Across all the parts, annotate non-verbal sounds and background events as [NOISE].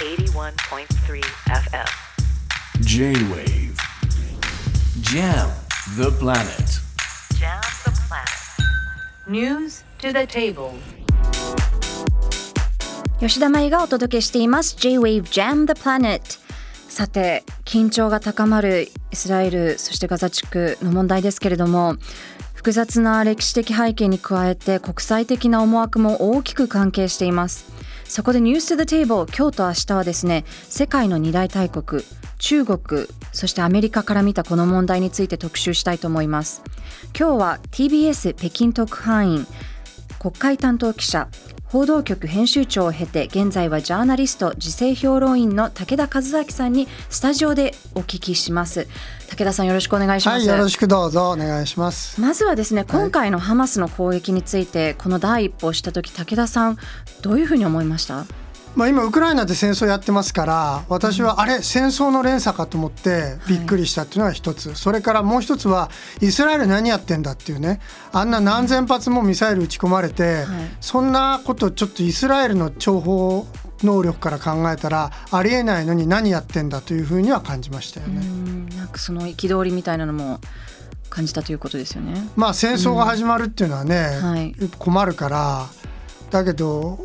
81.3 FM. J-Wave Jam the planet Jam the planet. News to the table. 吉田舞がお届けしています J-Wave Jam the Planet さて緊張が高まるイスラエルそしてガザ地区の問題ですけれども複雑な歴史的背景に加えて国際的な思惑も大きく関係していますそこでニューストゥテーブル今日と明日はですね世界の二大大国中国そしてアメリカから見たこの問題について特集したいと思います。今日は TBS 北京特派員国会担当記者報道局編集長を経て現在はジャーナリスト時勢評論員の武田和明さんにスタジオでお聞きします。武田さんよろしくお願いします、はい、よろしくどうぞお願いします。まずはですね今回のハマスの攻撃についてこの第一歩をした時武田さんどういうふうに思いました？まあ今ウクライナで戦争やってますから、私はあれ戦争の連鎖かと思ってびっくりしたっていうのが一つ、それからもう一つはイスラエル何やってんだっていうね、あんな何千発もミサイル撃ち込まれて、そんなことちょっとイスラエルの諜報能力から考えたらありえないのに何やってんだというふうには感じましたよね。うん。なんかその憤りみたいなのも感じたということですよね。まあ戦争が始まるっていうのはね、はい。困るから。だけど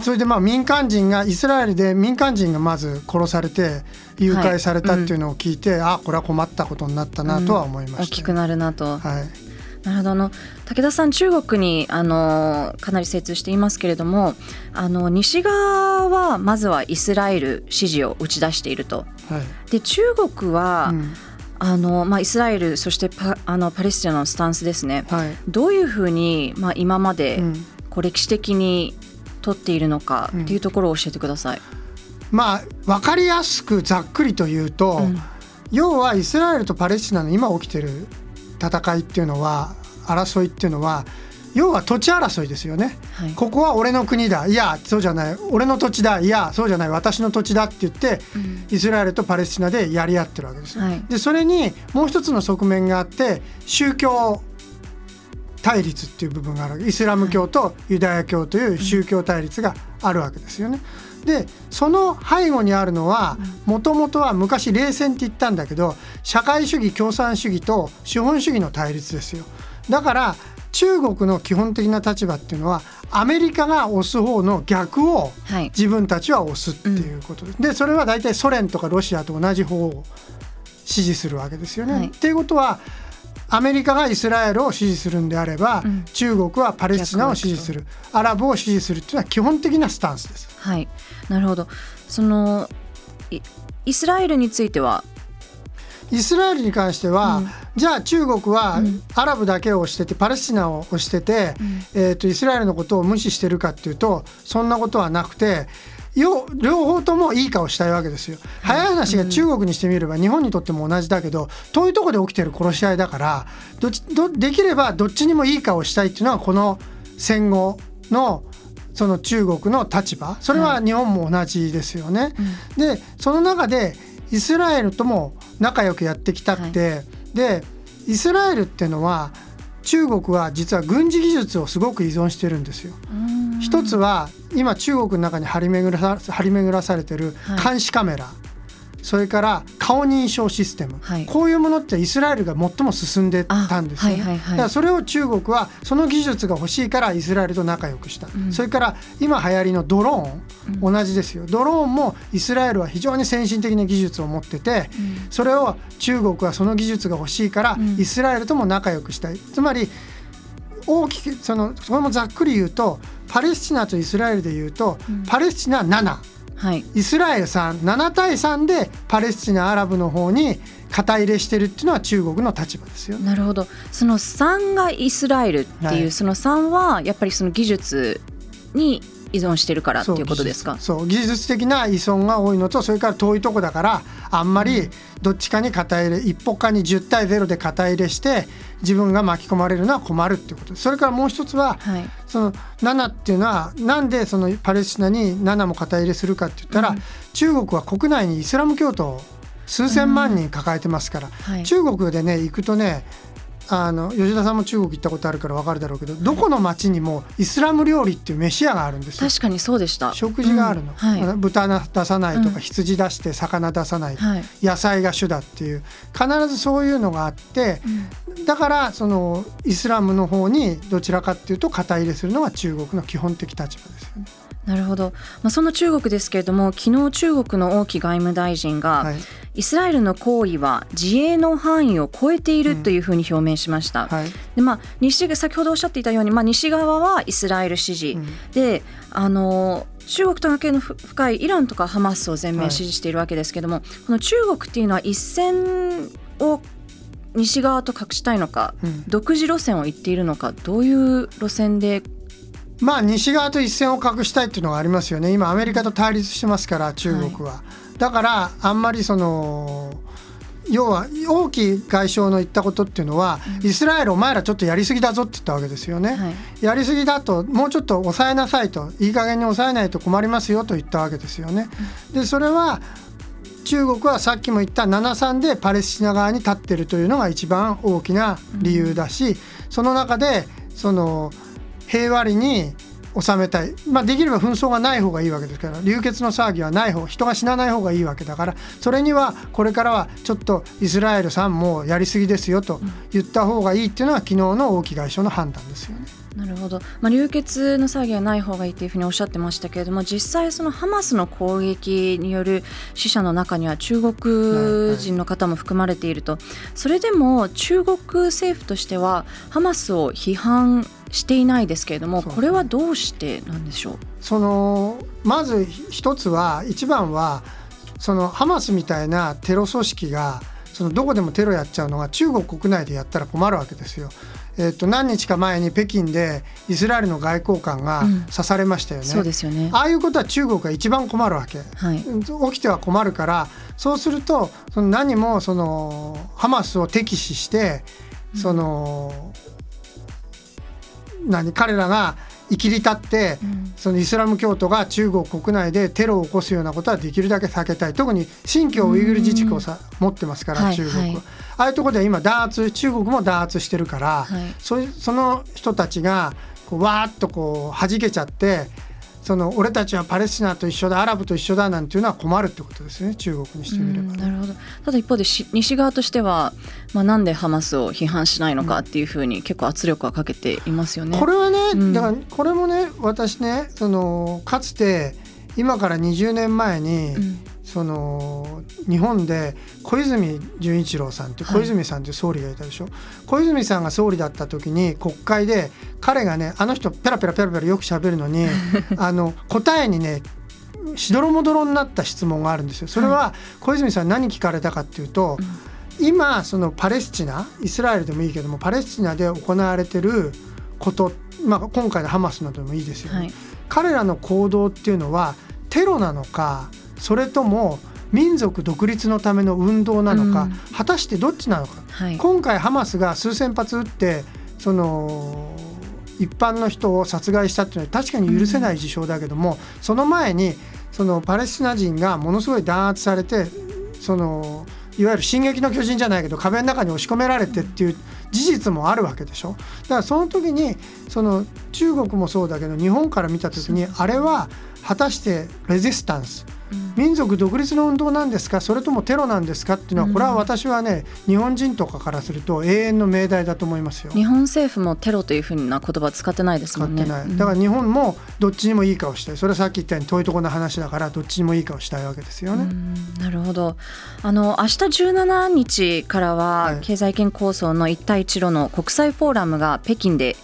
それでまあ民間人がイスラエルで民間人がまず殺されて誘拐されたっていうのを聞いて、あこれは困ったことになったなとは思いました、大きくなるなと、はい、なるほど。あの武田さん中国にあのかなり精通していますけれどもあの西側はまずはイスラエル支持を打ち出していると。はい。で中国は、うん。あのまあ、イスラエルそしてパあのパレスチナのスタンスですね。はい。どういうふうに、まあ、今まで、うん。こう歴史的に取っているのかうん。っていうところを教えてください。まあ分かりやすくざっくりと言うと、うん。要はイスラエルとパレスチナの今起きてる戦いっていうのは争いっていうのは要は土地争いですよね。はい。ここは俺の国だ。いやそうじゃない。俺の土地だ。いやそうじゃない。私の土地だって言って、イスラエルとパレスチナでやり合ってるわけです。よ。はい。でそれにもう一つの側面があって宗教対立っていう部分があるイスラム教とユダヤ教という宗教対立があるわけですよね。でその背後にあるのはもともとは昔冷戦って言ったんだけど社会主義共産主義と資本主義の対立ですよ。だから中国の基本的な立場っていうのはアメリカが押す方の逆をはい自分たちは押すっていうことです。でそれは大体ソ連とかロシアと同じ方を支持するわけですよね。はいっていうことはアメリカがイスラエルを支持するんであれば、うん。中国はパレスチナを支持する。アラブを支持するっていうのは基本的なスタンスです。はい、なるほど。そのいイスラエルについては？イスラエルに関しては、うん。じゃあ中国はうん。アラブだけを推しててパレスチナを推してて、えー、とイスラエルのことを無視してるかっていうとそんなことはなくてよ両方ともいい顔したいわけですよ。早い話が中国にしてみれば日本にとっても同じだけど遠いところで起きてる殺し合いだからどっちどできればどっちにもいい顔したいっていうのはこの戦後のその中国の立場それは日本も同じですよね。でその中でイスラエルとも仲良くやってきたって、でイスラエルっていうのは中国は実は軍事技術をすごく依存してるんですよ。一つは今中国の中に張り巡らさ張り巡らされてるはい。監視カメラ、それから顔認証システム、はい。こういうものってイスラエルが最も進んでたんですよね、あはいはいはい。だからそれを中国はその技術が欲しいからイスラエルと仲良くした、それから今流行りのドローン、同じですよ。ドローンもイスラエルは非常に先進的な技術を持ってて、それを中国はその技術が欲しいから、イスラエルとも仲良くしたい。つまり大きくそのそれもざっくり言うとパレスチナとイスラエルで言うと、パレスチナ7はい。イスラエル37対3でパレスチナアラブの方に肩入れしてるっていうのは中国の立場ですよ。なるほど。その3がイスラエルっていう、はい。その3はやっぱりその技術に依存してるからっていうことですか？そう技術的な依存が多いのとそれから遠いとこだからあんまりどっちかに肩入れ一歩かに10対0で肩入れして自分が巻き込まれるのは困るっていうこと。それからもう一つは、はい。その7っていうのはなんでそのパレスチナに7も肩入れするかって言ったら、中国は国内にイスラム教徒を数千万人抱えてますから、はい。中国でね行くとねあの吉田さんも中国行ったことあるから分かるだろうけどどこの町にもイスラム料理っていう飯屋があるんですよ。確かにそうでした。食事があるの、うん。はい。豚出さないとか、うん。羊出して魚出さない、はい。野菜が主だっていう必ずそういうのがあって、だからそのイスラムの方にどちらかっていうと肩入れするのが中国の基本的立場ですよね。なるほど、まあ、その中国ですけれども昨日中国の王毅外務大臣が、はいイスラエルの行為は自衛の範囲を超えているというふうに表明しました。はい。でまあ、西が先ほどおっしゃっていたように、まあ、西側はイスラエル支持、うん。であの中国と関係のふ深いイランとかハマスを全面支持しているわけですけども、この中国っていうのは一線を西側と隠したいのか、うん。独自路線を行っているのかどういう路線で？まあ西側と一線を画したいっていうのがありますよね。今アメリカと対立してますから中国は、だからあんまりその要は王毅外相の言ったことっていうのは、イスラエルお前らちょっとやりすぎだぞって言ったわけですよね、はい。やりすぎだともうちょっと抑えなさいといい加減に抑えないと困りますよと言ったわけですよね。でそれは中国はさっきも言った7-3でパレスチナ側に立ってるというのが一番大きな理由だし、その中でその平和裏に収めたい、まあ、できれば紛争がない方がいいわけですから流血の騒ぎはない方人が死なない方がいいわけだからそれにはこれからはちょっとイスラエルさんもやりすぎですよと言った方がいいっていうのは昨日の王毅外相の判断ですよね。なるほど、まあ、流血の騒ぎはない方がいいというふうにおっしゃってましたけれども実際そのハマスの攻撃による死者の中には中国人の方も含まれていると、それでも中国政府としてはハマスを批判していないですけれどもこれはどうしてなんでしょう？そのまず一つは一番はそのハマスみたいなテロ組織がそのどこでもテロやっちゃうのが中国国内でやったら困るわけですよ。えっと何日か前に北京でイスラエルの外交官がうん刺されましたよね。そうですよねああいうことは中国が一番困るわけ。はい起きては困るからそうするとその何もそのハマスを敵視してその、何彼らが生きり立って、うん。そのイスラム教徒が中国国内でテロを起こすようなことはできるだけ避けたい。特に新疆ウイグル自治区をさ持ってますから、はい中国は、はい。ああいうところでは今弾圧中国も弾圧してるから、はい。そその人たちがこうわーっとこう弾けちゃってその俺たちはパレスチナと一緒だアラブと一緒だなんていうのは困るってことですね中国にしてみればうん。なるほどただ一方でし西側としては、まあ、なんでハマスを批判しないのかっていうふうに結構圧力はかけていますよね。これはね、うんだからこれもね私ねそのかつて今から20年前に、うんその日本で小泉純一郎さんってはい。小泉さんって総理がいたでしょ、小泉さんが総理だった時に国会で彼がねあの人ペラペラペラペラよく喋るのに [LAUGHS] あの答えにねしどろもどろになった質問があるんですよ。それは小泉さん何聞かれたかっていうと、今そのパレスチナイスラエルでもいいけどもパレスチナで行われてること、まあ、今回のハマスなどでもいいですよね、はい。彼らの行動っていうのはテロなのかそれとも民族独立のための運動なのか、うん。果たしてどっちなのか、はい。今回ハマスが数千発撃ってその一般の人を殺害したっていうのは確かに許せない事象だけども、その前にそのパレスチナ人がものすごい弾圧されてそのいわゆる「進撃の巨人」じゃないけど壁の中に押し込められてっていう事実もあるわけでしょ。だからその時にその中国もそうだけど日本から見た時にあれは果たしてレジスタンス民族独立の運動なんですか？それともテロなんですか？っていうのはこれは私はね日本人とかからすると永遠の命題だと思いますよ。日本政府もテロというふうな言葉使ってないです使もんね。ってない、うん。だから日本もどっちにもいい顔したい。それはさっき言ったように遠いところの話だからどっちにもいい顔したいわけですよね。うん。なるほど。あの明日17日からははい。経済圏構想の一帯一路の国際フォーラムが北京で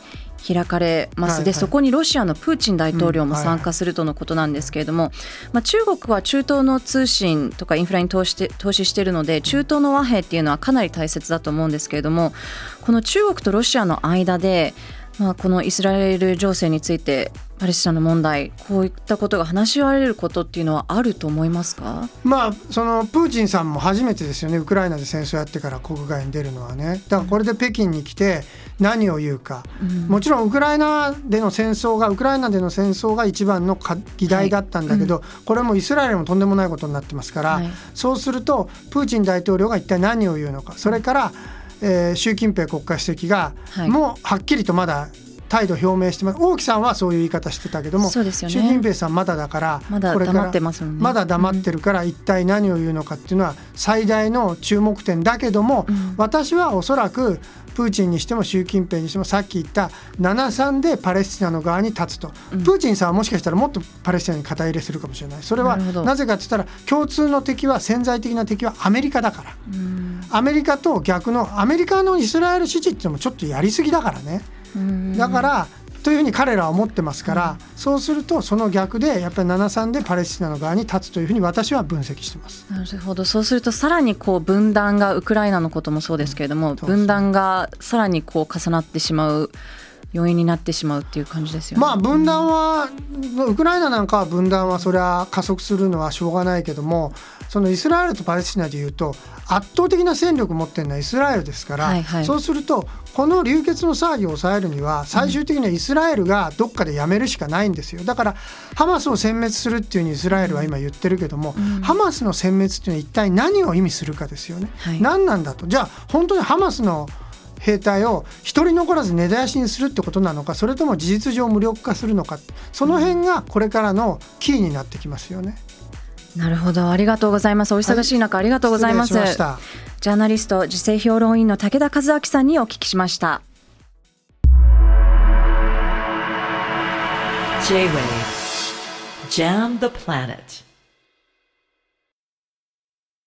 開かれます、はいはい。でそこにロシアのプーチン大統領もうんはい。はい参加するとのことなんですけれども、まあ、中国は中東の通信とかインフラに投資して投資しているので中東の和平っていうのはかなり大切だと思うんですけれどもこの中国とロシアの間で、まあ、このイスラエル情勢についてパレスチナの問題こういったことが話し合われることっていうのはあると思いますか？まあそのプーチンさんも初めてですよね。ウクライナで戦争やってから国外に出るのはね。だからこれで北京に来て何を言うか、もちろんウクライナでの戦争がウクライナでの戦争が一番のか議題だったんだけど、これもイスラエルもとんでもないことになってますから、はい。そうするとプーチン大統領が一体何を言うのか。それから、えー習近平国家主席が、はい。もうはっきりとまだ態度を表明してます。王毅さんはそういう言い方してたけども、ね。習近平さんまだだからまだこれから黙ってますもんね。まだ黙ってるから一体何を言うのかっていうのは最大の注目点だけども、うん。私はおそらくプーチンにしても習近平にしてもさっき言った7-3でパレスチナの側に立つと、うん。プーチンさんはもしかしたらもっとパレスチナに肩入れするかもしれない。それはなぜかって言ったら共通の敵は潜在的な敵はアメリカだから。うん。アメリカと逆のアメリカのイスラエル支持っていうのもちょっとやりすぎだからね。うん。だからというふうに彼らは思ってますから、そうするとその逆でやっぱり7-3でパレスチナの側に立つというふうに私は分析してます。なるほど。そうするとさらにこう分断がウクライナのこともそうですけれども、分断がさらにこう重なってしまう要因になってしまうっていう感じですよね。まあ分断はウクライナなんかは分断はそれは加速するのはしょうがないけどもそのイスラエルとパレスチナでいうと圧倒的な戦力を持ってるのはイスラエルですから、はいはい。そうするとこの流血の騒ぎを抑えるには最終的にはイスラエルがどっかでやめるしかないんですよ。だからハマスを殲滅するっていうふうにイスラエルは今言ってるけども、うん。ハマスの殲滅っていうのは一体何を意味するかですよね。はい。何なんだと。じゃあ本当にハマスの兵隊を一人残らず根絶やしにするってことなのかそれとも事実上無力化するのかその辺がこれからのキーになってきますよね。なるほどありがとうございますお忙しい中、ありがとうございますジャーナリスト時勢評論員の武田和明さんにお聞きしました J-Wave. Jam the planet.